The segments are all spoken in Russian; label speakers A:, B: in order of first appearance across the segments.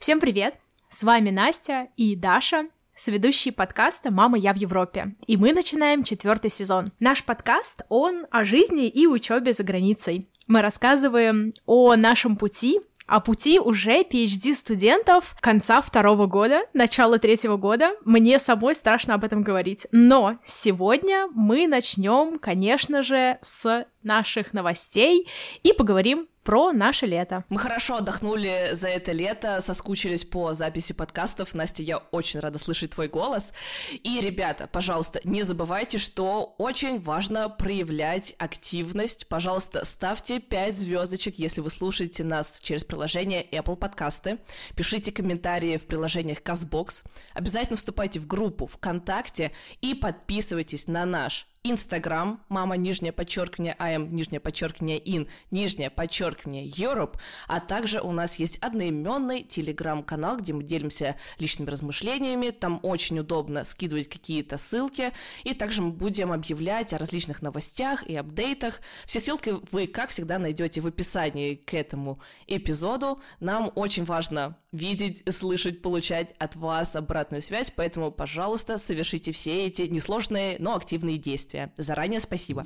A: Всем привет! С вами Настя и Даша, соведущие подкаста «Мама, я в Европе». И мы начинаем четвертый сезон. Наш подкаст, он о жизни и учебе за границей. Мы рассказываем о нашем пути, о пути уже PhD-студентов конца второго года, начала третьего года. Мне самой страшно об этом говорить. Но сегодня мы начнем, конечно же, с наших новостей и поговорим про наше лето.
B: Мы хорошо отдохнули за это лето, соскучились по записи подкастов. Настя, я очень рада слышать твой голос. И, ребята, пожалуйста, не забывайте, что очень важно проявлять активность. Пожалуйста, ставьте 5 звездочек, если вы слушаете нас через приложение Apple Подкасты. Пишите комментарии в приложениях CastBox. Обязательно вступайте в группу ВКонтакте и подписывайтесь на наш Инстаграм, мама, нижнее подчеркивание, ам, нижнее подчеркивание, ин, нижнее подчеркивание, Europe, а также у нас есть одноименный телеграм-канал, где мы делимся личными размышлениями, там очень удобно скидывать какие-то ссылки, и также мы будем объявлять о различных новостях и апдейтах. Все ссылки вы, как всегда, найдете в описании к этому эпизоду. Нам очень важно видеть, слышать, получать от вас обратную связь, поэтому, пожалуйста, совершите все эти несложные, но активные действия. Заранее спасибо.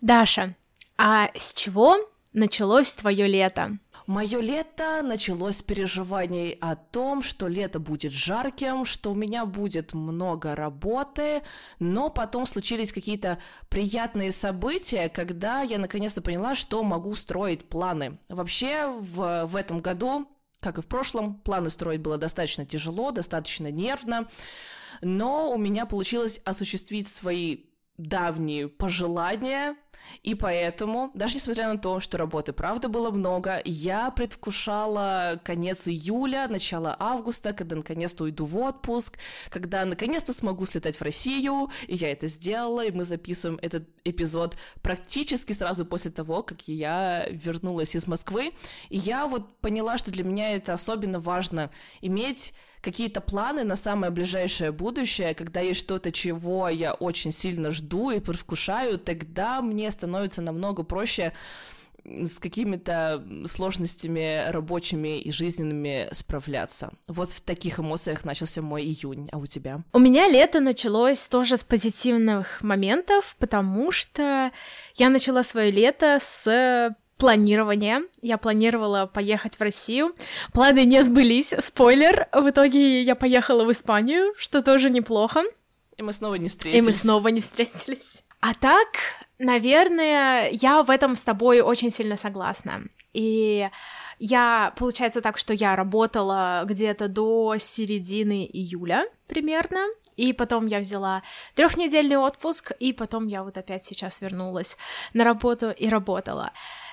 A: Даша, а с чего началось твое лето?
B: Мое лето началось с переживаний о том, что лето будет жарким, что у меня будет много работы, но потом случились какие-то приятные события, когда я наконец-то поняла, что могу строить планы. Вообще в, в этом году как и в прошлом, планы строить было достаточно тяжело, достаточно нервно, но у меня получилось осуществить свои давние пожелания, и поэтому, даже несмотря на то, что работы правда было много, я предвкушала конец июля, начало августа, когда наконец-то уйду в отпуск, когда наконец-то смогу слетать в Россию, и я это сделала, и мы записываем этот эпизод практически сразу после того, как я вернулась из Москвы. И я вот поняла, что для меня это особенно важно иметь какие-то планы на самое ближайшее будущее, когда есть что-то, чего я очень сильно жду и предвкушаю, тогда мне становится намного проще с какими-то сложностями рабочими и жизненными справляться. Вот в таких эмоциях начался мой июнь, а у тебя?
A: У меня лето началось тоже с позитивных моментов, потому что я начала свое лето с планирование. Я планировала поехать в Россию. Планы не сбылись, спойлер. В итоге я поехала в Испанию, что тоже неплохо.
B: И мы снова не встретились.
A: И мы снова не встретились. А так, наверное, я в этом с тобой очень сильно согласна. И я, получается так, что я работала где-то до середины июля примерно, и потом я взяла трехнедельный отпуск, и потом я вот опять сейчас вернулась на работу и работала.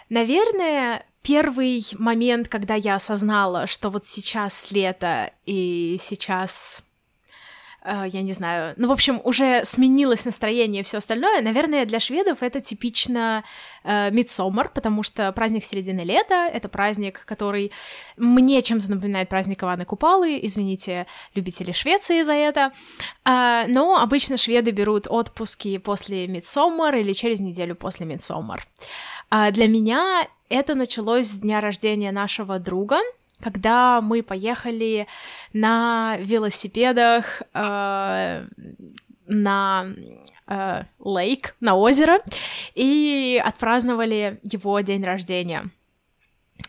A: Наверное, первый момент, когда я осознала, что вот сейчас лето и сейчас э, я не знаю, ну, в общем, уже сменилось настроение и все остальное. Наверное, для шведов это типично э, потому что праздник середины лета — это праздник, который мне чем-то напоминает праздник Ивана Купалы, извините, любители Швеции за это, э, но обычно шведы берут отпуски после Мидсоммар или через неделю после Мидсоммар. А для меня это началось с дня рождения нашего друга, когда мы поехали на велосипедах э, на э, лейк, на озеро, и отпраздновали его день рождения.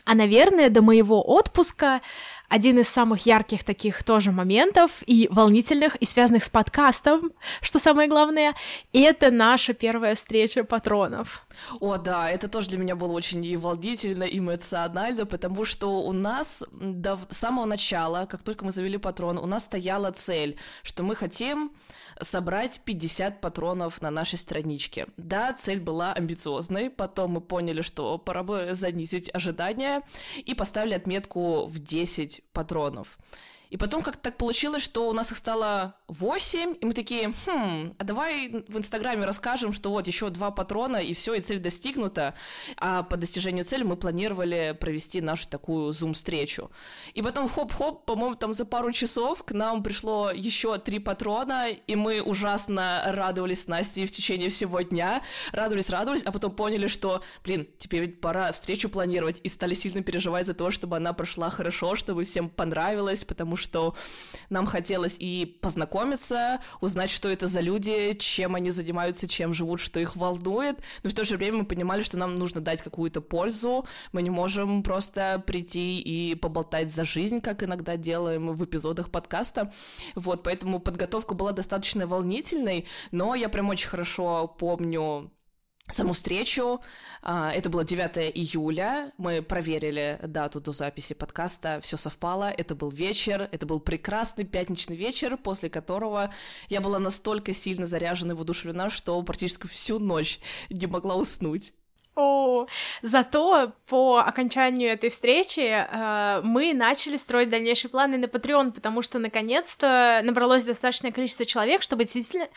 A: А, наверное, до моего отпуска один из самых ярких таких тоже моментов и волнительных, и связанных с подкастом, что самое главное, это наша первая встреча патронов.
B: О, да, это тоже для меня было очень и волнительно, и эмоционально, потому что у нас до самого начала, как только мы завели патрон, у нас стояла цель, что мы хотим собрать 50 патронов на нашей страничке. Да, цель была амбициозной, потом мы поняли, что пора бы занизить ожидания, и поставили отметку в 10 патронов. И потом как-то так получилось, что у нас их стало 8, и мы такие, хм, а давай в Инстаграме расскажем, что вот еще два патрона, и все, и цель достигнута. А по достижению цели мы планировали провести нашу такую зум-встречу. И потом хоп-хоп, по-моему, там за пару часов к нам пришло еще три патрона, и мы ужасно радовались с Настей в течение всего дня. Радовались, радовались, а потом поняли, что, блин, теперь ведь пора встречу планировать, и стали сильно переживать за то, чтобы она прошла хорошо, чтобы всем понравилось, потому что нам хотелось и познакомиться, узнать, что это за люди, чем они занимаются, чем живут, что их волнует, но в то же время мы понимали, что нам нужно дать какую-то пользу, мы не можем просто прийти и поболтать за жизнь, как иногда делаем в эпизодах подкаста, вот, поэтому подготовка была достаточно волнительной, но я прям очень хорошо помню саму встречу. А, это было 9 июля. Мы проверили дату до записи подкаста. Все совпало. Это был вечер. Это был прекрасный пятничный вечер, после которого я была настолько сильно заряжена и воодушевлена, что практически всю ночь не могла уснуть.
A: О, зато по окончанию этой встречи э, мы начали строить дальнейшие планы на Patreon, потому что наконец-то набралось достаточное количество человек, чтобы действительно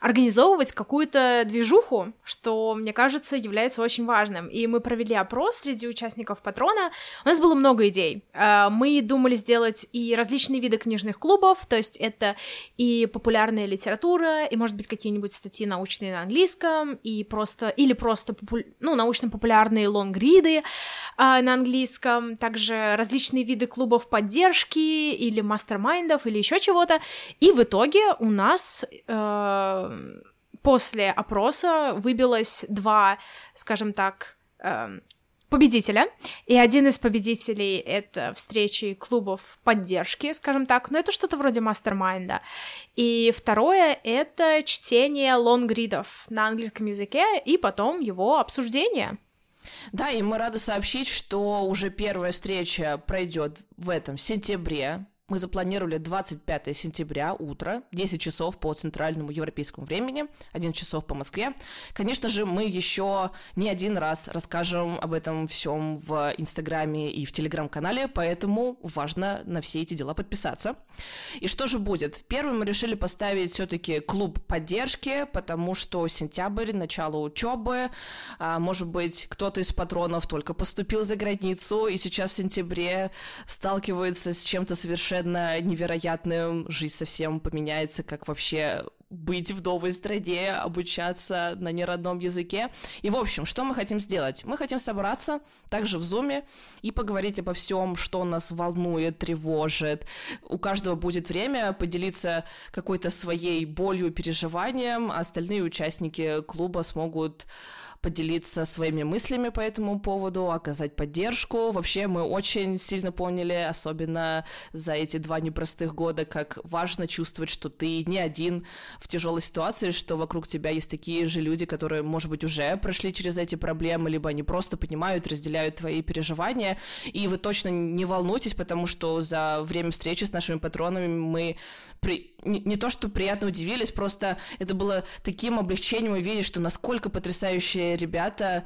A: организовывать какую-то движуху, что, мне кажется, является очень важным. И мы провели опрос среди участников Патрона. У нас было много идей. А, мы думали сделать и различные виды книжных клубов, то есть это и популярная литература, и, может быть, какие-нибудь статьи научные на английском, и просто, или просто, попу... ну, научно-популярные лонгриды э, на английском, также различные виды клубов поддержки, или мастер-майндов, или еще чего-то. И в итоге у нас э, после опроса выбилось два, скажем так, эм, победителя, и один из победителей — это встречи клубов поддержки, скажем так, но это что-то вроде мастер-майнда, и второе — это чтение лонгридов на английском языке и потом его обсуждение.
B: Да, и мы рады сообщить, что уже первая встреча пройдет в этом сентябре, мы запланировали 25 сентября, утро, 10 часов по центральному европейскому времени, 11 часов по Москве. Конечно же, мы еще не один раз расскажем об этом всем в Инстаграме и в Телеграм-канале, поэтому важно на все эти дела подписаться. И что же будет? Первым мы решили поставить все-таки клуб поддержки, потому что сентябрь, начало учебы, а, может быть, кто-то из патронов только поступил за границу и сейчас в сентябре сталкивается с чем-то совершенно совершенно невероятным, жизнь совсем поменяется, как вообще быть в новой стране, обучаться на неродном языке. И, в общем, что мы хотим сделать? Мы хотим собраться также в Зуме и поговорить обо всем, что нас волнует, тревожит. У каждого будет время поделиться какой-то своей болью, переживанием, а остальные участники клуба смогут поделиться своими мыслями по этому поводу, оказать поддержку. Вообще мы очень сильно поняли, особенно за эти два непростых года, как важно чувствовать, что ты не один в тяжелой ситуации, что вокруг тебя есть такие же люди, которые, может быть, уже прошли через эти проблемы, либо они просто понимают, разделяют твои переживания, и вы точно не волнуйтесь, потому что за время встречи с нашими патронами мы при... не, не то что приятно удивились, просто это было таким облегчением увидеть, что насколько потрясающие ребята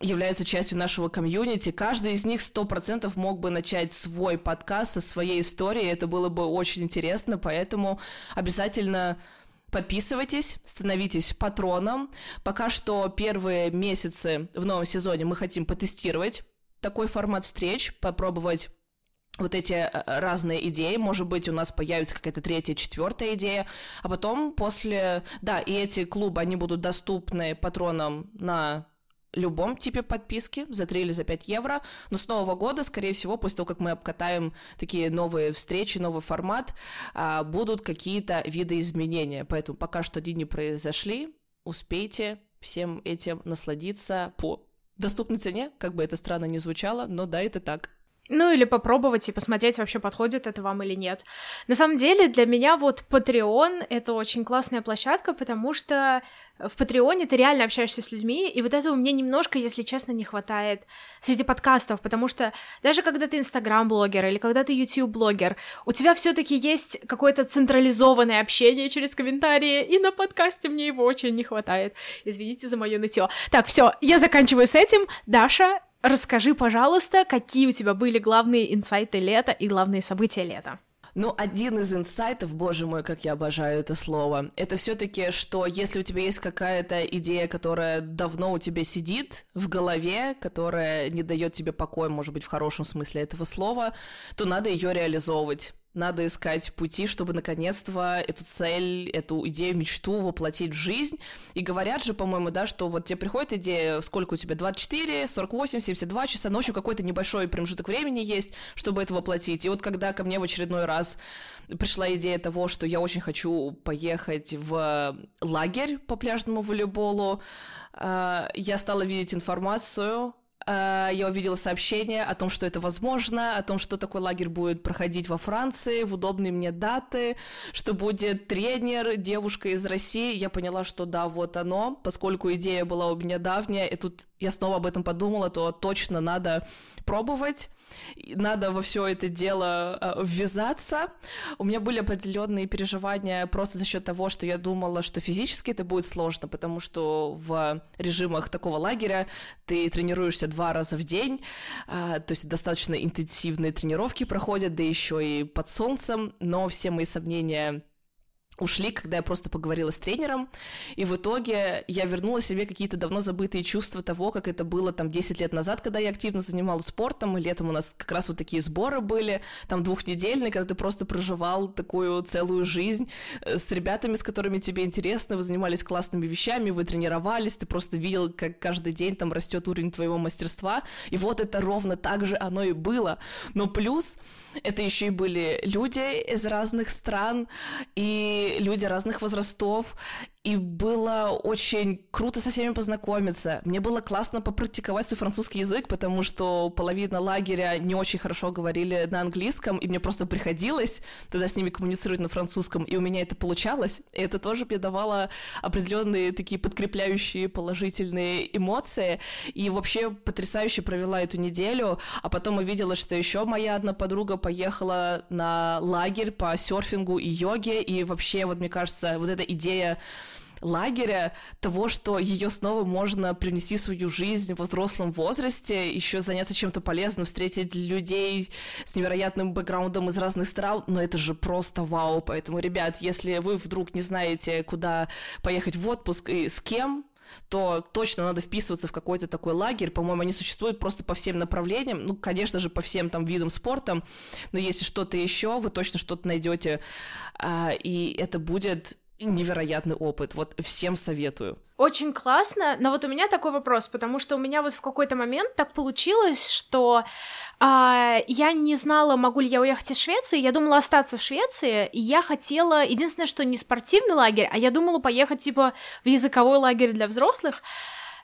B: являются частью нашего комьюнити. Каждый из них сто процентов мог бы начать свой подкаст со своей историей. Это было бы очень интересно, поэтому обязательно Подписывайтесь, становитесь патроном. Пока что первые месяцы в новом сезоне мы хотим потестировать такой формат встреч, попробовать вот эти э, разные идеи, может быть, у нас появится какая-то третья, четвертая идея, а потом после, да, и эти клубы, они будут доступны патронам на любом типе подписки за 3 или за 5 евро, но с Нового года, скорее всего, после того, как мы обкатаем такие новые встречи, новый формат, а, будут какие-то виды изменения, поэтому пока что они не произошли, успейте всем этим насладиться по доступной цене, как бы это странно ни звучало, но да, это так.
A: Ну, или попробовать и посмотреть, вообще подходит это вам или нет. На самом деле, для меня вот Patreon — это очень классная площадка, потому что в Патреоне ты реально общаешься с людьми, и вот этого мне немножко, если честно, не хватает среди подкастов, потому что даже когда ты инстаграм-блогер или когда ты YouTube-блогер, у тебя все таки есть какое-то централизованное общение через комментарии, и на подкасте мне его очень не хватает. Извините за мое нытье. Так, все, я заканчиваю с этим. Даша, Расскажи, пожалуйста, какие у тебя были главные инсайты лета и главные события лета?
B: Ну, один из инсайтов, боже мой, как я обожаю это слово, это все-таки, что если у тебя есть какая-то идея, которая давно у тебя сидит в голове, которая не дает тебе покоя, может быть, в хорошем смысле этого слова, то надо ее реализовывать надо искать пути, чтобы наконец-то эту цель, эту идею, мечту воплотить в жизнь. И говорят же, по-моему, да, что вот тебе приходит идея, сколько у тебя, 24, 48, 72 часа, ночью какой-то небольшой промежуток времени есть, чтобы это воплотить. И вот когда ко мне в очередной раз пришла идея того, что я очень хочу поехать в лагерь по пляжному волейболу, э, я стала видеть информацию я увидела сообщение о том, что это возможно, о том, что такой лагерь будет проходить во Франции в удобные мне даты, что будет тренер, девушка из России. Я поняла, что да, вот оно, поскольку идея была у меня давняя, и тут я снова об этом подумала, то точно надо пробовать надо во все это дело э, ввязаться. У меня были определенные переживания просто за счет того, что я думала, что физически это будет сложно, потому что в режимах такого лагеря ты тренируешься два раза в день, э, то есть достаточно интенсивные тренировки проходят, да еще и под солнцем, но все мои сомнения ушли, когда я просто поговорила с тренером, и в итоге я вернула себе какие-то давно забытые чувства того, как это было там 10 лет назад, когда я активно занималась спортом, и летом у нас как раз вот такие сборы были, там двухнедельные, когда ты просто проживал такую целую жизнь э, с ребятами, с которыми тебе интересно, вы занимались классными вещами, вы тренировались, ты просто видел, как каждый день там растет уровень твоего мастерства, и вот это ровно так же оно и было. Но плюс это еще и были люди из разных стран, и люди разных возрастов, и было очень круто со всеми познакомиться. Мне было классно попрактиковать свой французский язык, потому что половина лагеря не очень хорошо говорили на английском, и мне просто приходилось тогда с ними коммуницировать на французском, и у меня это получалось. И это тоже мне давало определенные такие подкрепляющие положительные эмоции. И вообще потрясающе провела эту неделю, а потом увидела, что еще моя одна подруга поехала на лагерь по серфингу и йоге, и вообще, вот мне кажется, вот эта идея лагеря, того, что ее снова можно принести в свою жизнь в взрослом возрасте, еще заняться чем-то полезным, встретить людей с невероятным бэкграундом из разных стран, но это же просто вау. Поэтому, ребят, если вы вдруг не знаете, куда поехать в отпуск и с кем, то точно надо вписываться в какой-то такой лагерь. По-моему, они существуют просто по всем направлениям. Ну, конечно же, по всем там видам спорта. Но если что-то еще, вы точно что-то найдете. А, и это будет невероятный опыт. Вот всем советую.
A: Очень классно, но вот у меня такой вопрос, потому что у меня вот в какой-то момент так получилось, что а, я не знала, могу ли я уехать из Швеции, я думала остаться в Швеции, и я хотела, единственное, что не спортивный лагерь, а я думала поехать типа в языковой лагерь для взрослых,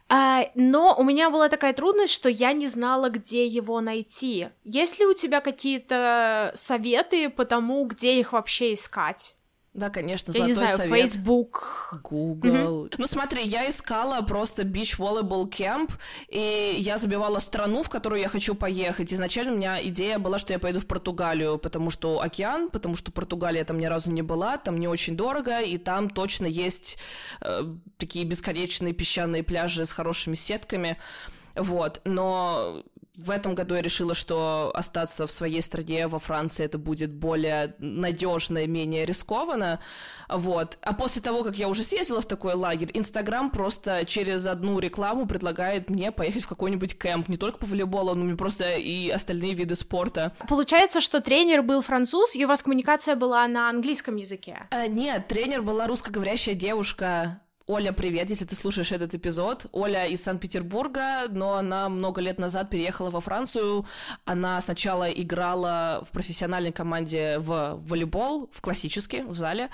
A: а, но у меня была такая трудность, что я не знала, где его найти. Есть ли у тебя какие-то советы по тому, где их вообще искать?
B: Да, конечно,
A: Я не знаю,
B: совет.
A: Facebook.
B: Google. Mm-hmm. Ну, смотри, я искала просто Beach Volleyball Camp, и я забивала страну, в которую я хочу поехать. Изначально у меня идея была, что я поеду в Португалию, потому что океан, потому что Португалия там ни разу не была, там не очень дорого, и там точно есть э, такие бесконечные песчаные пляжи с хорошими сетками. Вот, но в этом году я решила, что остаться в своей стране, во Франции, это будет более надежно и менее рискованно. Вот. А после того, как я уже съездила в такой лагерь, Инстаграм просто через одну рекламу предлагает мне поехать в какой-нибудь кемп, не только по волейболу, но и просто и остальные виды спорта.
A: Получается, что тренер был француз, и у вас коммуникация была на английском языке?
B: А, нет, тренер была русскоговорящая девушка, Оля, привет, если ты слушаешь этот эпизод. Оля из Санкт-Петербурга, но она много лет назад переехала во Францию. Она сначала играла в профессиональной команде в волейбол, в классический, в зале,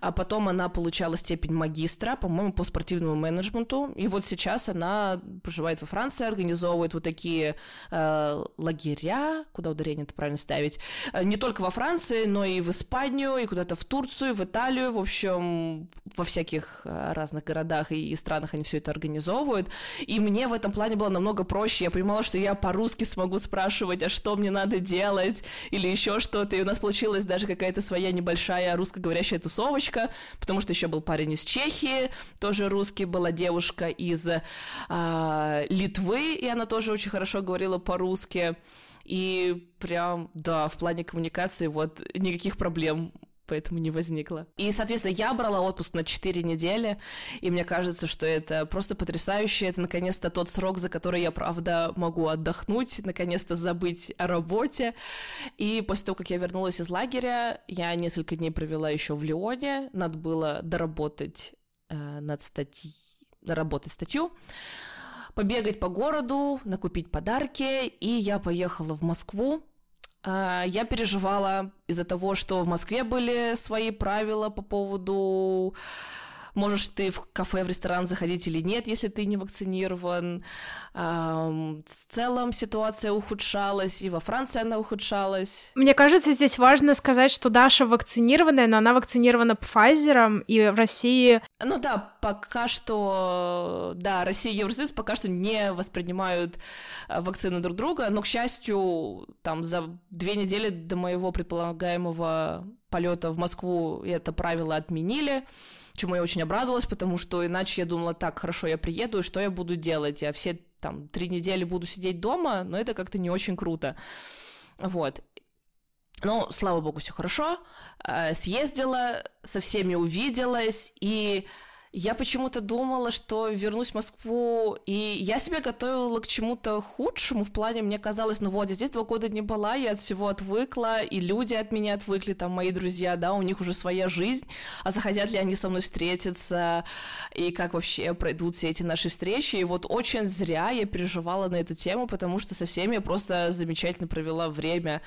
B: а потом она получала степень магистра, по-моему, по спортивному менеджменту. И вот сейчас она проживает во Франции, организовывает вот такие э, лагеря, куда ударение это правильно ставить, э, не только во Франции, но и в Испанию, и куда-то в Турцию, в Италию, в общем, во всяких э, разных разных городах и, странах они все это организовывают. И мне в этом плане было намного проще. Я понимала, что я по-русски смогу спрашивать, а что мне надо делать, или еще что-то. И у нас получилась даже какая-то своя небольшая русскоговорящая тусовочка, потому что еще был парень из Чехии, тоже русский, была девушка из э, Литвы, и она тоже очень хорошо говорила по-русски. И прям, да, в плане коммуникации вот никаких проблем поэтому не возникло. И, соответственно, я брала отпуск на 4 недели, и мне кажется, что это просто потрясающе. Это, наконец-то, тот срок, за который я, правда, могу отдохнуть, наконец-то забыть о работе. И после того, как я вернулась из лагеря, я несколько дней провела еще в Лионе. Надо было доработать э, над статьей, доработать статью побегать по городу, накупить подарки, и я поехала в Москву. А, я переживала из-за того, что в Москве были свои правила по поводу можешь ты в кафе, в ресторан заходить или нет, если ты не вакцинирован. В целом ситуация ухудшалась, и во Франции она ухудшалась.
A: Мне кажется, здесь важно сказать, что Даша вакцинированная, но она вакцинирована Pfizer, и в России...
B: Ну да, пока что, да, Россия и Евросоюз пока что не воспринимают э, вакцины друг друга, но, к счастью, там за две недели до моего предполагаемого полета в Москву это правило отменили чему я очень обрадовалась, потому что иначе я думала, так, хорошо, я приеду, и что я буду делать? Я все там три недели буду сидеть дома, но это как-то не очень круто. Вот. Но, слава богу, все хорошо. Э, съездила, со всеми увиделась, и я почему-то думала, что вернусь в Москву, и я себя готовила к чему-то худшему, в плане, мне казалось, ну вот, я здесь два года не была, я от всего отвыкла, и люди от меня отвыкли, там, мои друзья, да, у них уже своя жизнь, а захотят ли они со мной встретиться, и как вообще пройдут все эти наши встречи, и вот очень зря я переживала на эту тему, потому что со всеми я просто замечательно провела время,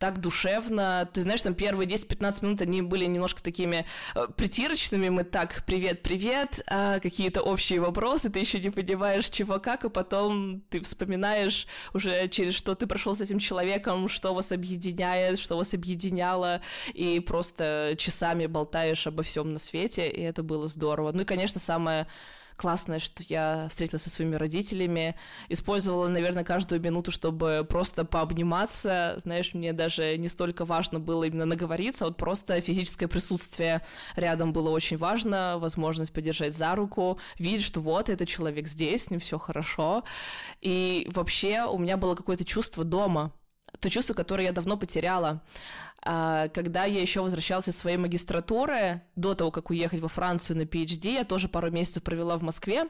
B: так душевно, ты знаешь, там первые 10-15 минут они были немножко такими э, притирочными, мы так, привет, привет, ответ, а какие-то общие вопросы, ты еще не понимаешь, чего как, и потом ты вспоминаешь уже через что ты прошел с этим человеком, что вас объединяет, что вас объединяло, и просто часами болтаешь обо всем на свете, и это было здорово. Ну и, конечно, самое классное, что я встретилась со своими родителями, использовала, наверное, каждую минуту, чтобы просто пообниматься. Знаешь, мне даже не столько важно было именно наговориться, а вот просто физическое присутствие рядом было очень важно, возможность подержать за руку, видеть, что вот этот человек здесь, с ним все хорошо. И вообще у меня было какое-то чувство дома, то чувство, которое я давно потеряла. А, когда я еще возвращалась из своей магистратуры, до того, как уехать во Францию на PhD, я тоже пару месяцев провела в Москве,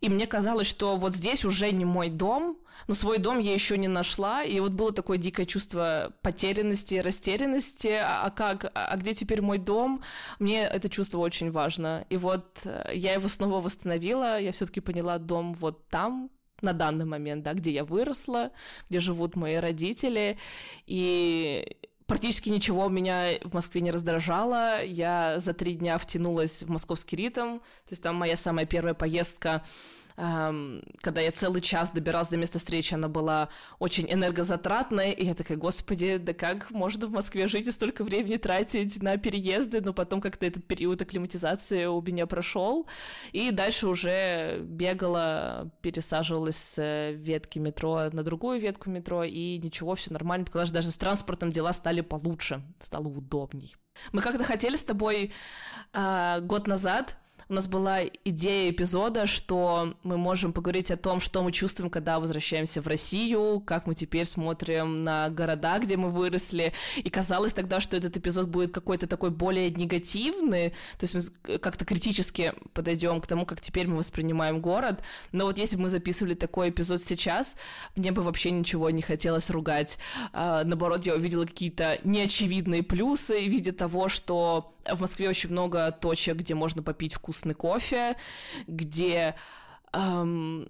B: и мне казалось, что вот здесь уже не мой дом, но свой дом я еще не нашла, и вот было такое дикое чувство потерянности, растерянности, а, а как, а, а где теперь мой дом? Мне это чувство очень важно, и вот э, я его снова восстановила, я все-таки поняла дом вот там, на данный момент, да, где я выросла, где живут мои родители, и практически ничего меня в Москве не раздражало. Я за три дня втянулась в московский ритм. То есть там моя самая первая поездка когда я целый час добиралась до места встречи, она была очень энергозатратная, и я такая, господи, да как можно в Москве жить и столько времени тратить на переезды, но потом как-то этот период акклиматизации у меня прошел, и дальше уже бегала, пересаживалась с ветки метро на другую ветку метро, и ничего, все нормально, потому что даже с транспортом дела стали получше, стало удобней. Мы как-то хотели с тобой э, год назад у нас была идея эпизода, что мы можем поговорить о том, что мы чувствуем, когда возвращаемся в Россию, как мы теперь смотрим на города, где мы выросли. И казалось тогда, что этот эпизод будет какой-то такой более негативный, то есть мы как-то критически подойдем к тому, как теперь мы воспринимаем город. Но вот если бы мы записывали такой эпизод сейчас, мне бы вообще ничего не хотелось ругать. А, наоборот, я увидела какие-то неочевидные плюсы в виде того, что в Москве очень много точек, где можно попить вкусный кофе, где эм,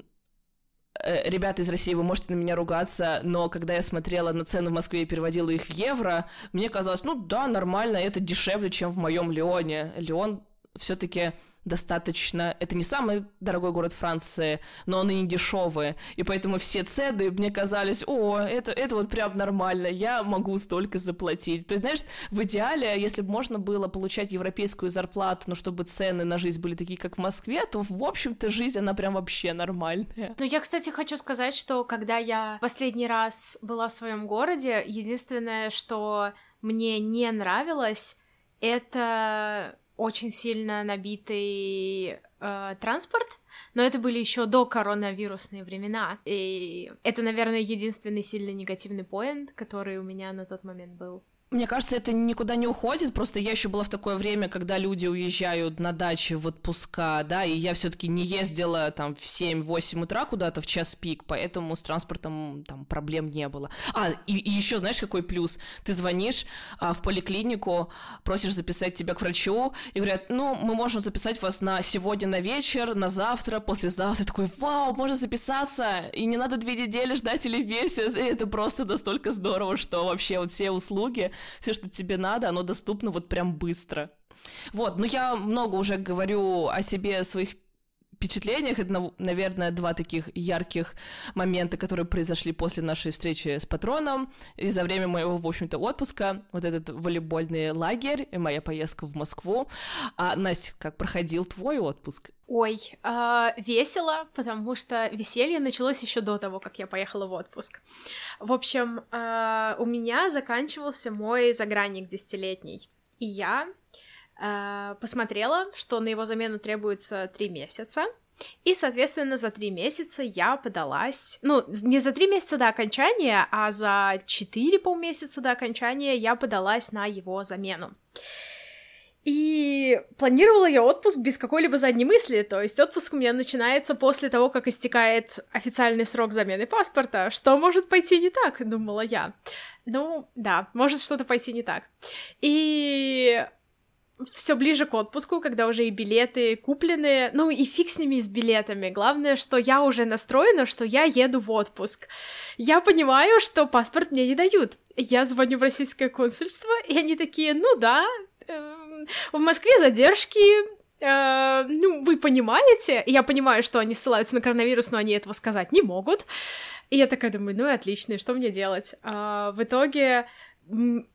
B: ребята из России, вы можете на меня ругаться, но когда я смотрела на цены в Москве и переводила их в евро, мне казалось, ну да, нормально, это дешевле, чем в моем Леоне. Леон все-таки достаточно... Это не самый дорогой город Франции, но он и не дешевый. И поэтому все цены мне казались, о, это, это вот прям нормально, я могу столько заплатить. То есть, знаешь, в идеале, если бы можно было получать европейскую зарплату, но чтобы цены на жизнь были такие, как в Москве, то, в общем-то, жизнь, она прям вообще нормальная.
A: Ну, я, кстати, хочу сказать, что когда я последний раз была в своем городе, единственное, что мне не нравилось, это очень сильно набитый э, транспорт, но это были еще до коронавирусные времена, и это, наверное, единственный сильно негативный поинт, который у меня на тот момент был.
B: Мне кажется, это никуда не уходит. Просто я еще была в такое время, когда люди уезжают на дачи в отпуска, да, и я все-таки не ездила там в 7-8 утра куда-то в час пик, поэтому с транспортом там проблем не было. А, и, и еще знаешь, какой плюс? Ты звонишь а, в поликлинику, просишь записать тебя к врачу, и говорят, ну, мы можем записать вас на сегодня на вечер, на завтра, послезавтра. Такой, вау, можно записаться, и не надо две недели ждать или месяц, и это просто настолько здорово, что вообще вот все услуги все, что тебе надо, оно доступно вот прям быстро. Вот, ну я много уже говорю о себе, своих впечатлениях. Это, наверное, два таких ярких момента, которые произошли после нашей встречи с патроном и за время моего, в общем-то, отпуска. Вот этот волейбольный лагерь и моя поездка в Москву. А, Настя, как проходил твой отпуск?
A: Ой, э, весело, потому что веселье началось еще до того, как я поехала в отпуск. В общем, э, у меня заканчивался мой загранник десятилетний, и я посмотрела, что на его замену требуется три месяца, и, соответственно, за три месяца я подалась, ну, не за три месяца до окончания, а за четыре полмесяца до окончания я подалась на его замену. И планировала я отпуск без какой-либо задней мысли, то есть отпуск у меня начинается после того, как истекает официальный срок замены паспорта. Что может пойти не так, думала я. Ну, да, может что-то пойти не так. И все ближе к отпуску, когда уже и билеты куплены, ну и фиг с ними с билетами. Главное, что я уже настроена, что я еду в отпуск. Я понимаю, что паспорт мне не дают. Я звоню в российское консульство, и они такие, ну да, э, в Москве задержки, э, ну, вы понимаете, я понимаю, что они ссылаются на коронавирус, но они этого сказать не могут. И я такая думаю, ну и отлично, что мне делать? А, в итоге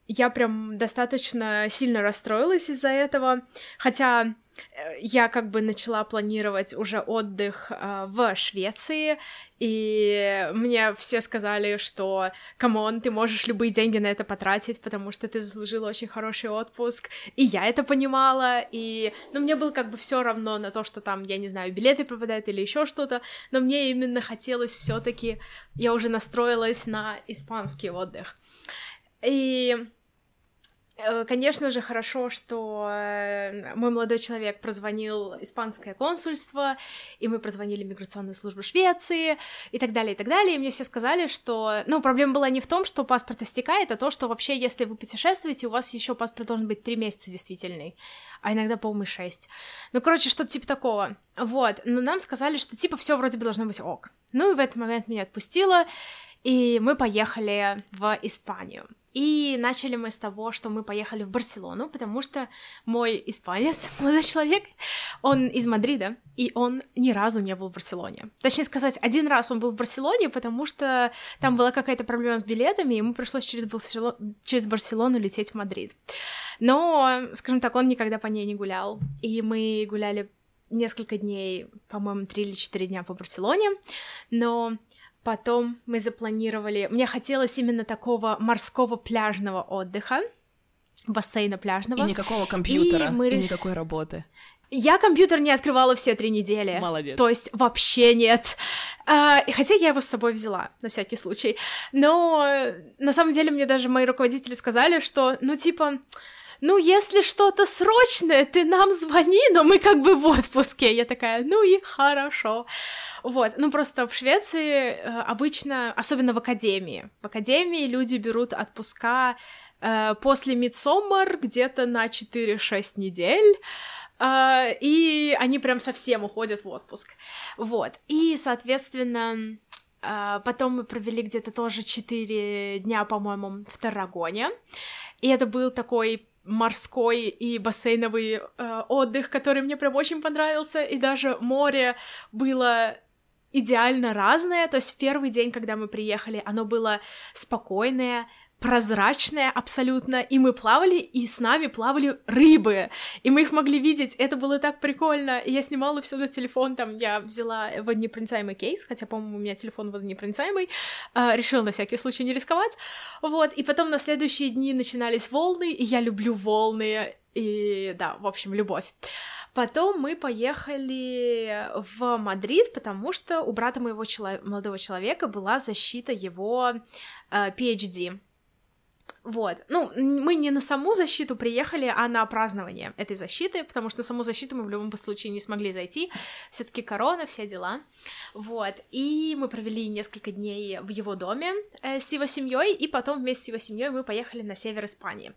A: я прям достаточно сильно расстроилась из-за этого, хотя я как бы начала планировать уже отдых э, в Швеции, и мне все сказали, что, come on, ты можешь любые деньги на это потратить, потому что ты заслужила очень хороший отпуск, и я это понимала, и, ну, мне было как бы все равно на то, что там, я не знаю, билеты пропадают или еще что-то, но мне именно хотелось все-таки, я уже настроилась на испанский отдых. И Э, конечно же, хорошо, что э, мой молодой человек прозвонил испанское консульство, и мы прозвонили миграционную службу Швеции, и так далее, и так далее, и мне все сказали, что, ну, проблема была не в том, что паспорт истекает, а то, что вообще, если вы путешествуете, у вас еще паспорт должен быть три месяца действительный, а иногда, по-моему, шесть. Ну, короче, что-то типа такого. Вот, но нам сказали, что типа все вроде бы должно быть ок. Ну, и в этот момент меня отпустило, и мы поехали в Испанию. И начали мы с того, что мы поехали в Барселону, потому что мой испанец, молодой человек, он из Мадрида, и он ни разу не был в Барселоне. Точнее сказать, один раз он был в Барселоне, потому что там была какая-то проблема с билетами, и ему пришлось через, Барсело... через Барселону лететь в Мадрид. Но, скажем так, он никогда по ней не гулял, и мы гуляли несколько дней, по-моему, три или четыре дня по Барселоне, но Потом мы запланировали... Мне хотелось именно такого морского пляжного отдыха, бассейна пляжного.
B: И никакого компьютера, и, мы... и никакой работы.
A: Я компьютер не открывала все три недели.
B: Молодец.
A: То есть вообще нет. А, хотя я его с собой взяла, на всякий случай. Но на самом деле мне даже мои руководители сказали, что, ну, типа, ну, если что-то срочное, ты нам звони, но мы как бы в отпуске. Я такая, ну и хорошо. Вот, ну просто в Швеции э, обычно, особенно в академии, в академии люди берут отпуска э, после Мидсоммар где-то на 4-6 недель, э, и они прям совсем уходят в отпуск. Вот, и, соответственно, потом мы провели где-то тоже 4 дня, по-моему, в Таррагоне, и это был такой морской и бассейновый э, отдых, который мне прям очень понравился, и даже море было идеально разное, то есть в первый день, когда мы приехали, оно было спокойное, прозрачная абсолютно, и мы плавали, и с нами плавали рыбы, и мы их могли видеть, это было так прикольно, и я снимала все на телефон, там, я взяла водонепроницаемый кейс, хотя, по-моему, у меня телефон водонепроницаемый, э, решила на всякий случай не рисковать, вот, и потом на следующие дни начинались волны, и я люблю волны, и да, в общем, любовь. Потом мы поехали в Мадрид, потому что у брата моего чело- молодого человека была защита его э, PhD. Вот. Ну, мы не на саму защиту приехали, а на празднование этой защиты, потому что на саму защиту мы в любом случае не смогли зайти. все таки корона, все дела. Вот. И мы провели несколько дней в его доме э, с его семьей, и потом вместе с его семьей мы поехали на север Испании.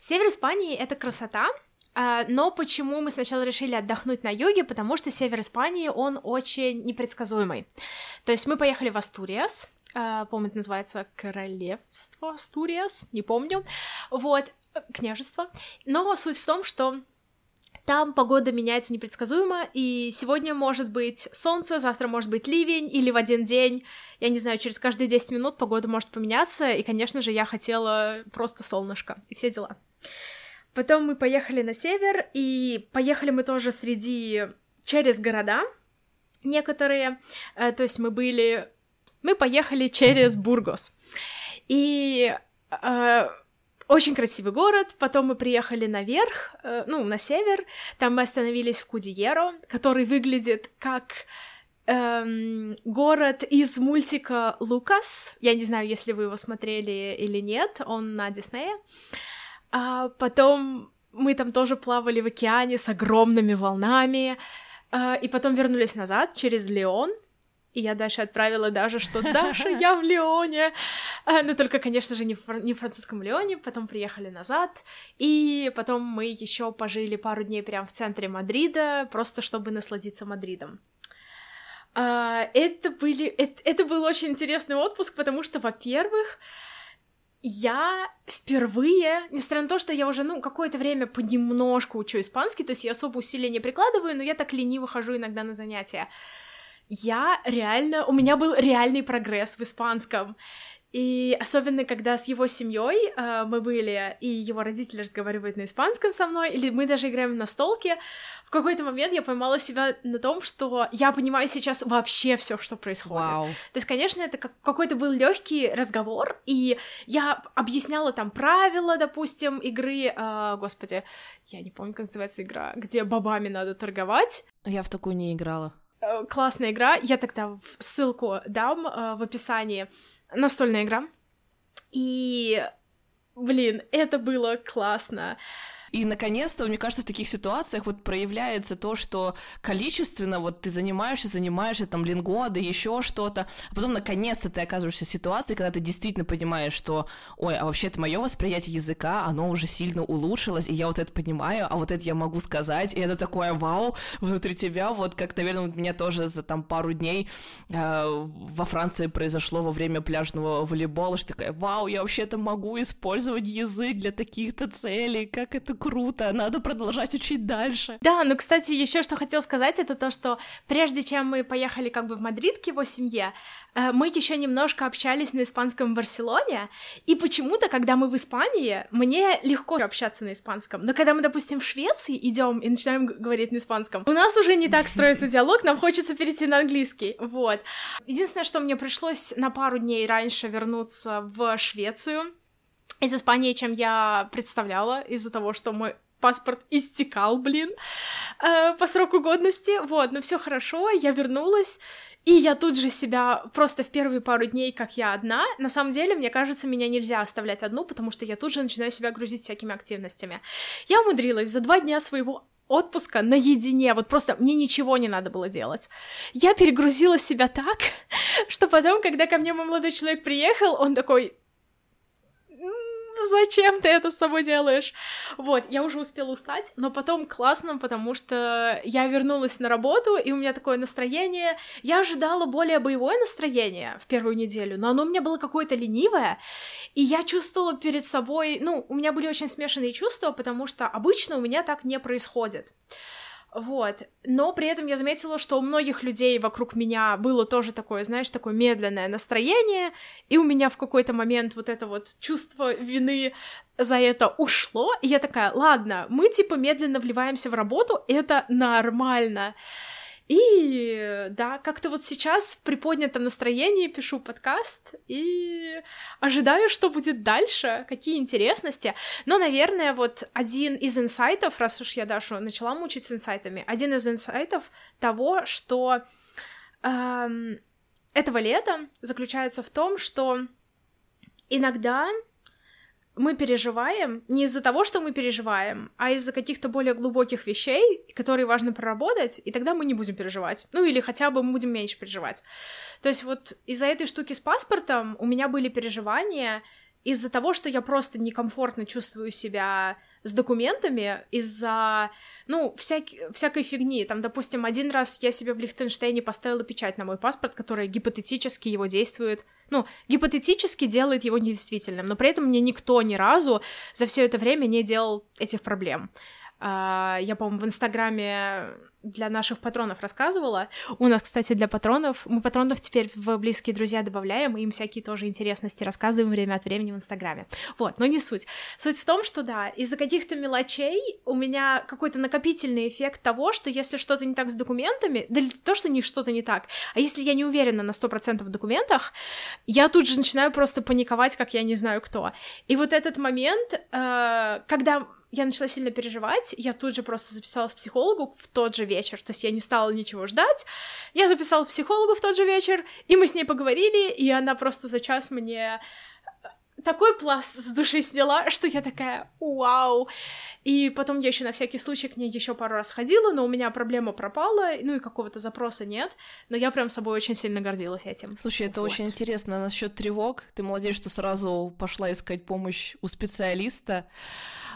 A: Север Испании — это красота, но почему мы сначала решили отдохнуть на юге? Потому что север Испании, он очень непредсказуемый. То есть мы поехали в Астуриас, Uh, по-моему, это называется Королевство Астуриас, не помню, вот, княжество, но суть в том, что там погода меняется непредсказуемо, и сегодня может быть солнце, завтра может быть ливень, или в один день, я не знаю, через каждые 10 минут погода может поменяться, и, конечно же, я хотела просто солнышко, и все дела. Потом мы поехали на север, и поехали мы тоже среди... через города некоторые, э, то есть мы были мы поехали через Бургос. И э, очень красивый город. Потом мы приехали наверх, э, ну, на север. Там мы остановились в Кудиеро, который выглядит как эм, город из мультика Лукас. Я не знаю, если вы его смотрели или нет. Он на Диснее. А потом мы там тоже плавали в океане с огромными волнами. Uh, и потом вернулись назад через Леон, и я дальше отправила даже, что Даша, я в Лионе. А, ну, только, конечно же, не в, не в французском Лионе. Потом приехали назад. И потом мы еще пожили пару дней прямо в центре Мадрида, просто чтобы насладиться Мадридом. А, это были... Это, это был очень интересный отпуск, потому что, во-первых, я впервые, несмотря на то, что я уже, ну, какое-то время понемножку учу испанский, то есть я особо усилия не прикладываю, но я так лениво хожу иногда на занятия я реально, у меня был реальный прогресс в испанском. И особенно, когда с его семьей э, мы были, и его родители разговаривают на испанском со мной, или мы даже играем на столке, в какой-то момент я поймала себя на том, что я понимаю сейчас вообще все, что происходит.
B: Wow.
A: То есть, конечно, это как какой-то был легкий разговор, и я объясняла там правила, допустим, игры, э, господи, я не помню, как называется игра, где бобами надо торговать.
B: Я в такую не играла.
A: Э, классная игра. Я тогда ссылку дам э, в описании. Настольная игра. И, блин, это было классно.
B: И, наконец-то, мне кажется, в таких ситуациях вот проявляется то, что количественно вот ты занимаешься, занимаешься там, блин, годы, еще что-то, а потом, наконец-то, ты оказываешься в ситуации, когда ты действительно понимаешь, что, ой, а вообще-то мое восприятие языка, оно уже сильно улучшилось, и я вот это понимаю, а вот это я могу сказать, и это такое вау внутри тебя, вот как, наверное, вот меня тоже за там пару дней э, во Франции произошло во время пляжного волейбола, что такая, вау, я вообще-то могу использовать язык для таких-то целей, как это круто, надо продолжать учить дальше.
A: Да, ну, кстати, еще что хотел сказать, это то, что прежде чем мы поехали как бы в Мадрид к его семье, э, мы еще немножко общались на испанском в Барселоне, и почему-то, когда мы в Испании, мне легко общаться на испанском, но когда мы, допустим, в Швеции идем и начинаем говорить на испанском, у нас уже не так строится диалог, нам хочется перейти на английский, вот. Единственное, что мне пришлось на пару дней раньше вернуться в Швецию, из Испании, чем я представляла, из-за того, что мой паспорт истекал, блин, э, по сроку годности, вот, но все хорошо, я вернулась, и я тут же себя просто в первые пару дней, как я одна, на самом деле, мне кажется, меня нельзя оставлять одну, потому что я тут же начинаю себя грузить всякими активностями. Я умудрилась за два дня своего отпуска наедине, вот просто мне ничего не надо было делать. Я перегрузила себя так, что потом, когда ко мне мой молодой человек приехал, он такой, зачем ты это с собой делаешь? Вот, я уже успела устать, но потом классно, потому что я вернулась на работу, и у меня такое настроение. Я ожидала более боевое настроение в первую неделю, но оно у меня было какое-то ленивое, и я чувствовала перед собой, ну, у меня были очень смешанные чувства, потому что обычно у меня так не происходит. Вот. Но при этом я заметила, что у многих людей вокруг меня было тоже такое, знаешь, такое медленное настроение, и у меня в какой-то момент вот это вот чувство вины за это ушло, и я такая, ладно, мы типа медленно вливаемся в работу, это нормально. И да, как-то вот сейчас в приподнятом настроении пишу подкаст и ожидаю, что будет дальше, какие интересности. Но, наверное, вот один из инсайтов, раз уж я Дашу начала мучить с инсайтами, один из инсайтов того, что эм, этого лета заключается в том, что иногда мы переживаем не из-за того, что мы переживаем, а из-за каких-то более глубоких вещей, которые важно проработать, и тогда мы не будем переживать. Ну или хотя бы мы будем меньше переживать. То есть вот из-за этой штуки с паспортом у меня были переживания из-за того, что я просто некомфортно чувствую себя с документами из-за, ну, всяк... всякой фигни. Там, допустим, один раз я себе в Лихтенштейне поставила печать на мой паспорт, которая гипотетически его действует, ну, гипотетически делает его недействительным, но при этом мне никто ни разу за все это время не делал этих проблем. Uh, я, по-моему, в Инстаграме для наших патронов рассказывала. У нас, кстати, для патронов, мы патронов теперь в близкие друзья добавляем, и им всякие тоже интересности рассказываем время от времени в Инстаграме. Вот, но не суть. Суть в том, что да, из-за каких-то мелочей у меня какой-то накопительный эффект того, что если что-то не так с документами, да то, что не что-то не так, а если я не уверена на 100% в документах, я тут же начинаю просто паниковать, как я не знаю кто. И вот этот момент, э, когда я начала сильно переживать, я тут же просто записалась к психологу в тот же вечер, то есть я не стала ничего ждать, я записала к психологу в тот же вечер, и мы с ней поговорили, и она просто за час мне такой пласт с души сняла, что я такая, вау. И потом я еще на всякий случай к ней еще пару раз ходила, но у меня проблема пропала, ну и какого-то запроса нет. Но я прям собой очень сильно гордилась этим.
B: Слушай, это вот. очень интересно насчет тревог. Ты молодец, что сразу пошла искать помощь у специалиста.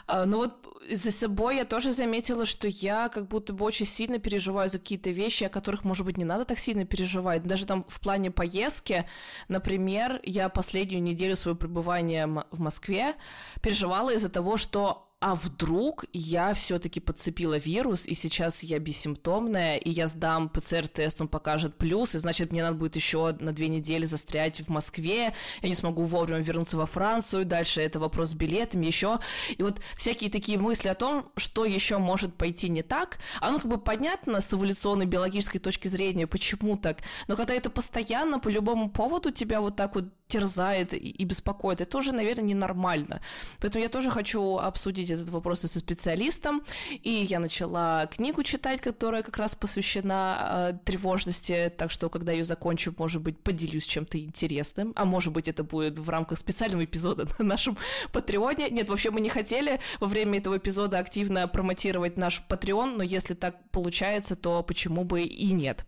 B: А, ну вот за собой я тоже заметила, что я как будто бы очень сильно переживаю за какие-то вещи, о которых, может быть, не надо так сильно переживать. Даже там в плане поездки, например, я последнюю неделю своего пребывания в Москве переживала из-за того, что а вдруг я все-таки подцепила вирус, и сейчас я бессимптомная, и я сдам ПЦР-тест, он покажет плюс, и значит, мне надо будет еще на две недели застрять в Москве, я не смогу вовремя вернуться во Францию, дальше это вопрос с билетами, еще. И вот всякие такие мысли о том, что еще может пойти не так, оно как бы понятно с эволюционной биологической точки зрения, почему так, но когда это постоянно по любому поводу тебя вот так вот терзает и, беспокоит, это тоже, наверное, ненормально. Поэтому я тоже хочу обсудить этот вопрос со специалистом, и я начала книгу читать, которая как раз посвящена э, тревожности, так что, когда ее закончу, может быть, поделюсь чем-то интересным, а может быть, это будет в рамках специального эпизода на нашем Патреоне. Нет, вообще мы не хотели во время этого эпизода активно промотировать наш Патреон, но если так получается, то почему бы и нет.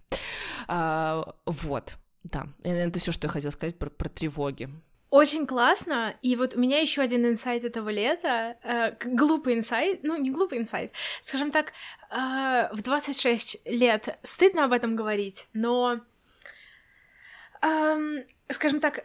B: А, вот. Да, это все, что я хотела сказать про, про тревоги.
A: Очень классно. И вот у меня еще один инсайт этого лета. Э, глупый инсайт. Ну, не глупый инсайт. Скажем так, э, в 26 лет стыдно об этом говорить, но... Э, скажем так,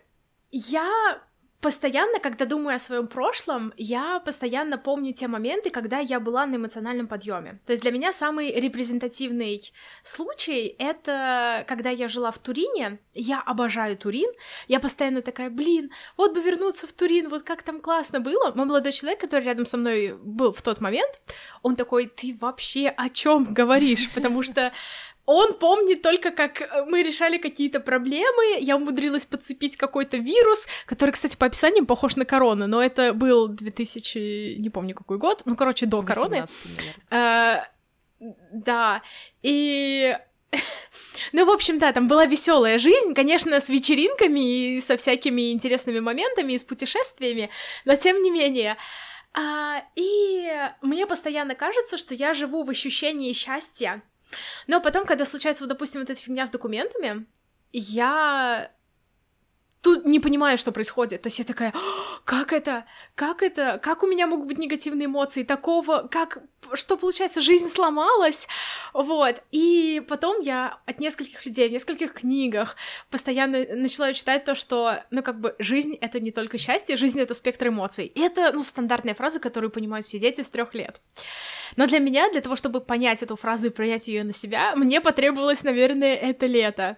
A: я постоянно, когда думаю о своем прошлом, я постоянно помню те моменты, когда я была на эмоциональном подъеме. То есть для меня самый репрезентативный случай — это когда я жила в Турине. Я обожаю Турин. Я постоянно такая, блин, вот бы вернуться в Турин, вот как там классно было. Мой молодой человек, который рядом со мной был в тот момент, он такой, ты вообще о чем говоришь? Потому что он помнит только, как э, мы решали какие-то проблемы, я умудрилась подцепить какой-то вирус, который, кстати, по описаниям похож на корону, но это был 2000, не помню какой год, ну, короче, до короны. А, да, и ну, в общем, да, там была веселая жизнь, конечно, с вечеринками и со всякими интересными моментами и с путешествиями, но тем не менее. А, и мне постоянно кажется, что я живу в ощущении счастья, но потом, когда случается, вот, допустим, вот эта фигня с документами, я тут не понимаю, что происходит. То есть я такая, как это, как это, как у меня могут быть негативные эмоции, такого, как, что получается, жизнь сломалась, вот. И потом я от нескольких людей в нескольких книгах постоянно начала читать то, что, ну, как бы, жизнь — это не только счастье, жизнь — это спектр эмоций. И это, ну, стандартная фраза, которую понимают все дети с трех лет. Но для меня, для того, чтобы понять эту фразу и принять ее на себя, мне потребовалось, наверное, это лето.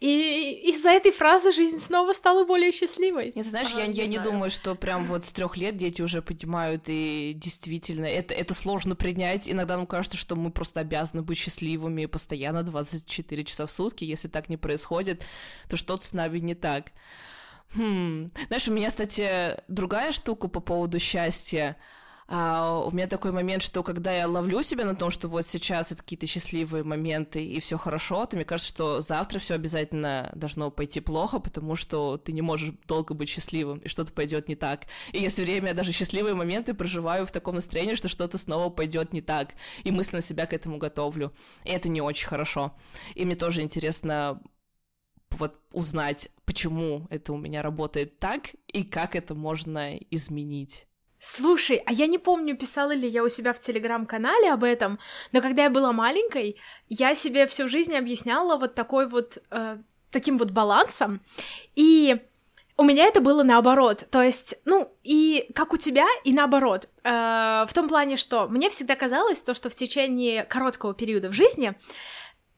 A: И из-за этой фразы жизнь снова стала более счастливой.
B: Нет, знаешь, а, я, не, я не думаю, что прям вот с трех лет дети уже понимают, и действительно, это, это сложно принять. Иногда нам кажется, что мы просто обязаны быть счастливыми постоянно 24 часа в сутки. Если так не происходит, то что-то с нами не так. Хм. Знаешь, у меня, кстати, другая штука по поводу счастья. А, у меня такой момент, что когда я ловлю себя на том, что вот сейчас это какие-то счастливые моменты и все хорошо, то мне кажется, что завтра все обязательно должно пойти плохо, потому что ты не можешь долго быть счастливым, и что-то пойдет не так. И я все время даже счастливые моменты проживаю в таком настроении, что что-то снова пойдет не так, и мысленно себя к этому готовлю. И это не очень хорошо. И мне тоже интересно вот узнать, почему это у меня работает так, и как это можно изменить.
A: Слушай, а я не помню, писала ли я у себя в телеграм-канале об этом, но когда я была маленькой, я себе всю жизнь объясняла вот такой вот э, таким вот балансом, и у меня это было наоборот, то есть, ну, и как у тебя, и наоборот, э, в том плане, что мне всегда казалось то, что в течение короткого периода в жизни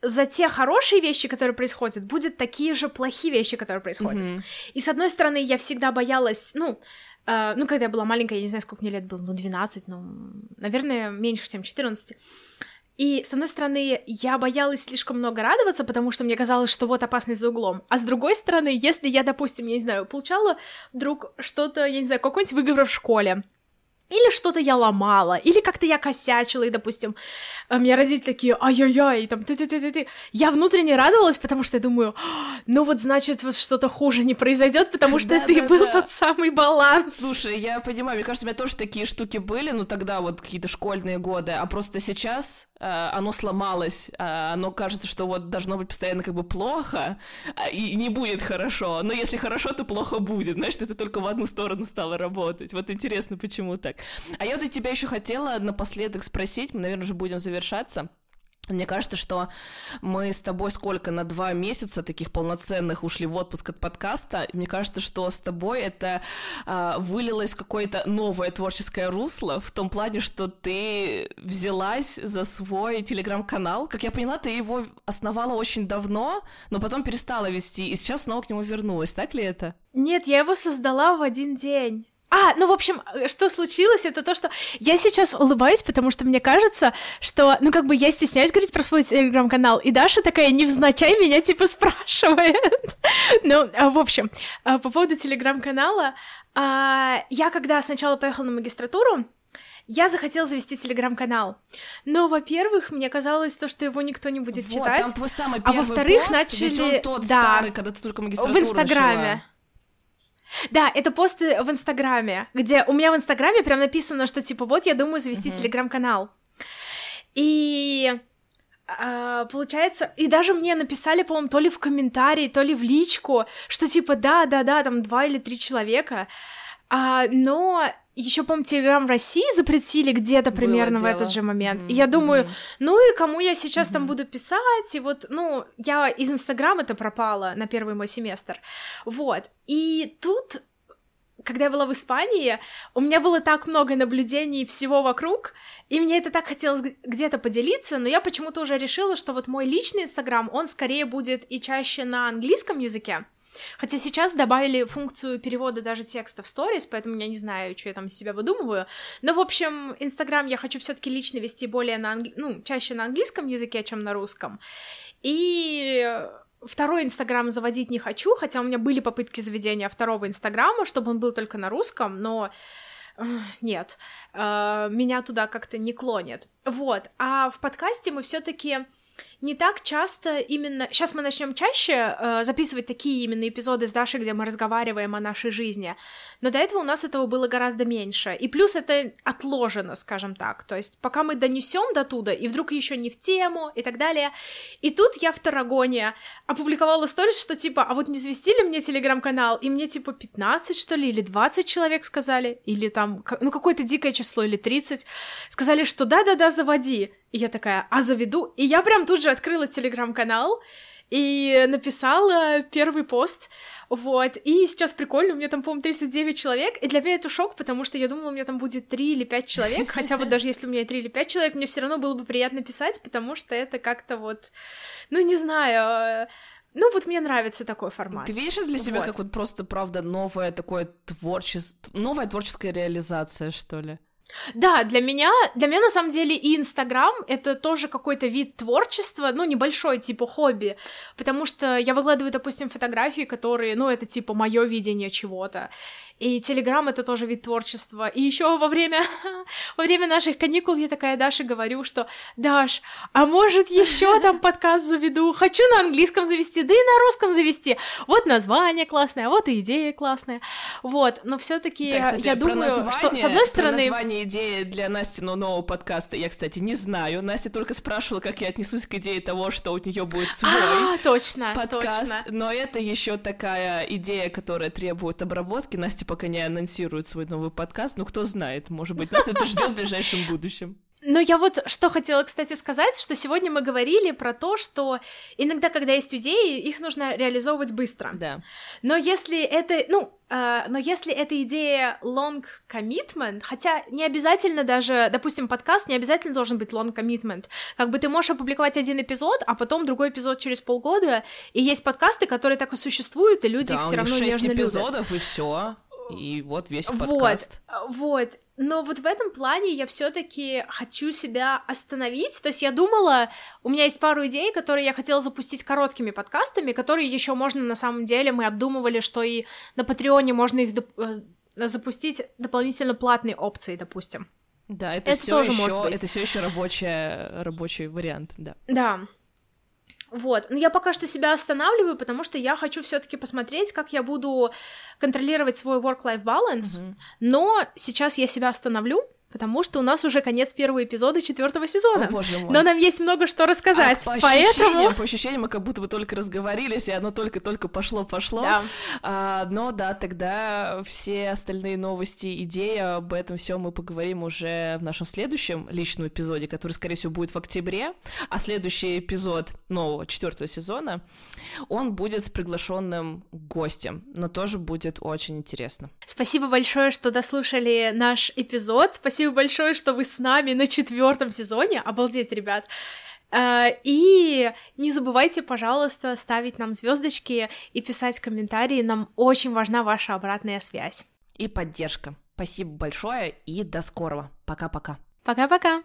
A: за те хорошие вещи, которые происходят, будет такие же плохие вещи, которые происходят. Mm-hmm. И с одной стороны, я всегда боялась, ну, ну, когда я была маленькая, я не знаю, сколько мне лет было, ну, 12, ну, наверное, меньше, чем 14. И, с одной стороны, я боялась слишком много радоваться, потому что мне казалось, что вот опасность за углом. А с другой стороны, если я, допустим, я не знаю, получала вдруг что-то, я не знаю, какой-нибудь выговор в школе, или что-то я ломала, или как-то я косячила, и, допустим, у меня родители такие, ай-яй-яй, там, ты-ты-ты-ты-ты. Я внутренне радовалась, потому что я думаю, ну вот, значит, вот что-то хуже не произойдет, потому что это и был тот самый баланс.
B: Слушай, я понимаю, мне кажется, у меня тоже такие штуки были, ну тогда вот какие-то школьные годы, а просто сейчас оно сломалось, э, оно кажется, что вот должно быть постоянно как бы плохо, а, и не будет хорошо, но если хорошо, то плохо будет, знаешь, это только в одну сторону стало работать. Вот интересно, почему так. А я вот у тебя еще хотела напоследок спросить, мы, наверное, уже будем завершаться. Мне кажется, что мы с тобой сколько на два месяца таких полноценных ушли в отпуск от подкаста. Мне кажется, что с тобой это э, вылилось в какое-то новое творческое русло в том плане, что ты взялась за свой телеграм-канал. Как я поняла, ты его основала очень давно, но потом перестала вести, и сейчас снова к нему вернулась. Так ли это?
A: Нет, я его создала в один день. А, ну, в общем, что случилось, это то, что я сейчас улыбаюсь, потому что мне кажется, что, ну, как бы я стесняюсь говорить про свой телеграм-канал, и Даша такая невзначай меня, типа, спрашивает. ну, а, в общем, а, по поводу телеграм-канала, а, я когда сначала поехала на магистратуру, я захотела завести телеграм-канал. Но, во-первых, мне казалось то, что его никто не будет
B: вот,
A: читать.
B: Там твой самый а во-вторых, начали... он тот да, старый, когда ты только магистратуру
A: В Инстаграме. Начала. Да, это посты в Инстаграме, где у меня в Инстаграме прям написано, что типа вот я думаю завести uh-huh. телеграм-канал. И Uh, получается, и даже мне написали, по-моему, то ли в комментарии, то ли в личку, что типа да, да, да, там два или три человека, uh, но еще, по-моему, Телеграм России запретили где-то примерно Было в этот же момент. Mm-hmm. И я думаю, mm-hmm. ну и кому я сейчас mm-hmm. там буду писать? И вот, ну, я из Инстаграма это пропала на первый мой семестр. Вот. И тут когда я была в Испании, у меня было так много наблюдений всего вокруг, и мне это так хотелось где-то поделиться, но я почему-то уже решила, что вот мой личный Инстаграм, он скорее будет и чаще на английском языке, Хотя сейчас добавили функцию перевода даже текста в сторис, поэтому я не знаю, что я там из себя выдумываю. Но, в общем, Инстаграм я хочу все таки лично вести более на англи... ну, чаще на английском языке, чем на русском. И Второй Инстаграм заводить не хочу, хотя у меня были попытки заведения второго Инстаграма, чтобы он был только на русском, но э, нет, э, меня туда как-то не клонит. Вот, а в подкасте мы все таки не так часто именно... Сейчас мы начнем чаще э, записывать такие именно эпизоды с Дашей, где мы разговариваем о нашей жизни, но до этого у нас этого было гораздо меньше. И плюс это отложено, скажем так. То есть пока мы донесем до туда, и вдруг еще не в тему и так далее. И тут я в Тарагоне опубликовала сторис, что типа, а вот не завести ли мне телеграм-канал? И мне типа 15, что ли, или 20 человек сказали, или там, ну какое-то дикое число, или 30, сказали, что да-да-да, заводи. И я такая, а заведу? И я прям тут же открыла телеграм-канал и написала первый пост, вот, и сейчас прикольно, у меня там, по-моему, 39 человек, и для меня это шок, потому что я думала, у меня там будет 3 или 5 человек, хотя вот даже если у меня 3 или 5 человек, мне все равно было бы приятно писать, потому что это как-то вот, ну, не знаю, ну, вот мне нравится такой формат.
B: Ты видишь для себя вот. как вот просто, правда, новое такое творчество, новая творческая реализация, что ли?
A: Да, для меня, для меня на самом деле и Инстаграм это тоже какой-то вид творчества, ну, небольшой, типа хобби, потому что я выкладываю, допустим, фотографии, которые, ну, это типа мое видение чего-то, и Телеграм это тоже вид творчества. И еще во время, во время наших каникул я такая Даше говорю, что Даш, а может еще там подкаст заведу? Хочу на английском завести, да и на русском завести. Вот название классное, вот и идея классная. Вот, но все-таки да, я думаю, что с одной стороны...
B: название идеи для Насти нового подкаста я, кстати, не знаю. Настя только спрашивала, как я отнесусь к идее того, что у нее будет свой а,
A: точно,
B: подкаст.
A: Точно.
B: Но это еще такая идея, которая требует обработки. Настя пока не анонсирует свой новый подкаст, но кто знает, может быть, нас это ждет в ближайшем будущем.
A: Ну, я вот что хотела, кстати, сказать, что сегодня мы говорили про то, что иногда, когда есть идеи, их нужно реализовывать быстро.
B: Да.
A: Но если это, ну, э, но если эта идея long commitment, хотя не обязательно даже, допустим, подкаст не обязательно должен быть long commitment, как бы ты можешь опубликовать один эпизод, а потом другой эпизод через полгода, и есть подкасты, которые так и существуют, и люди
B: да,
A: все равно нежно
B: эпизодов,
A: любят.
B: и все. И вот весь подкаст.
A: Вот, вот. Но вот в этом плане я все-таки хочу себя остановить. То есть я думала, у меня есть пару идей, которые я хотела запустить короткими подкастами, которые еще можно на самом деле. Мы обдумывали, что и на Патреоне можно их доп- э, запустить дополнительно платные опции, допустим.
B: Да, это, это все тоже еще, может быть. Это все еще рабочая, рабочий вариант, да.
A: Да. Вот, но я пока что себя останавливаю, потому что я хочу все-таки посмотреть, как я буду контролировать свой work-life balance, mm-hmm. но сейчас я себя остановлю, потому что у нас уже конец первого эпизода четвертого сезона.
B: О, боже мой.
A: Но нам есть много что рассказать, а, по поэтому...
B: Ощущениям, по ощущениям, мы как будто бы только разговорились, и оно только-только пошло-пошло.
A: Да.
B: А, но да, тогда все остальные новости, идеи об этом все мы поговорим уже в нашем следующем личном эпизоде, который, скорее всего, будет в октябре, а следующий эпизод нового четвертого сезона, он будет с приглашенным гостем, но тоже будет очень интересно.
A: Спасибо большое, что дослушали наш эпизод. Спасибо Спасибо большое, что вы с нами на четвертом сезоне. Обалдеть, ребят. Э, и не забывайте, пожалуйста, ставить нам звездочки и писать комментарии. Нам очень важна ваша обратная связь.
B: И поддержка. Спасибо большое и до скорого. Пока-пока.
A: Пока-пока.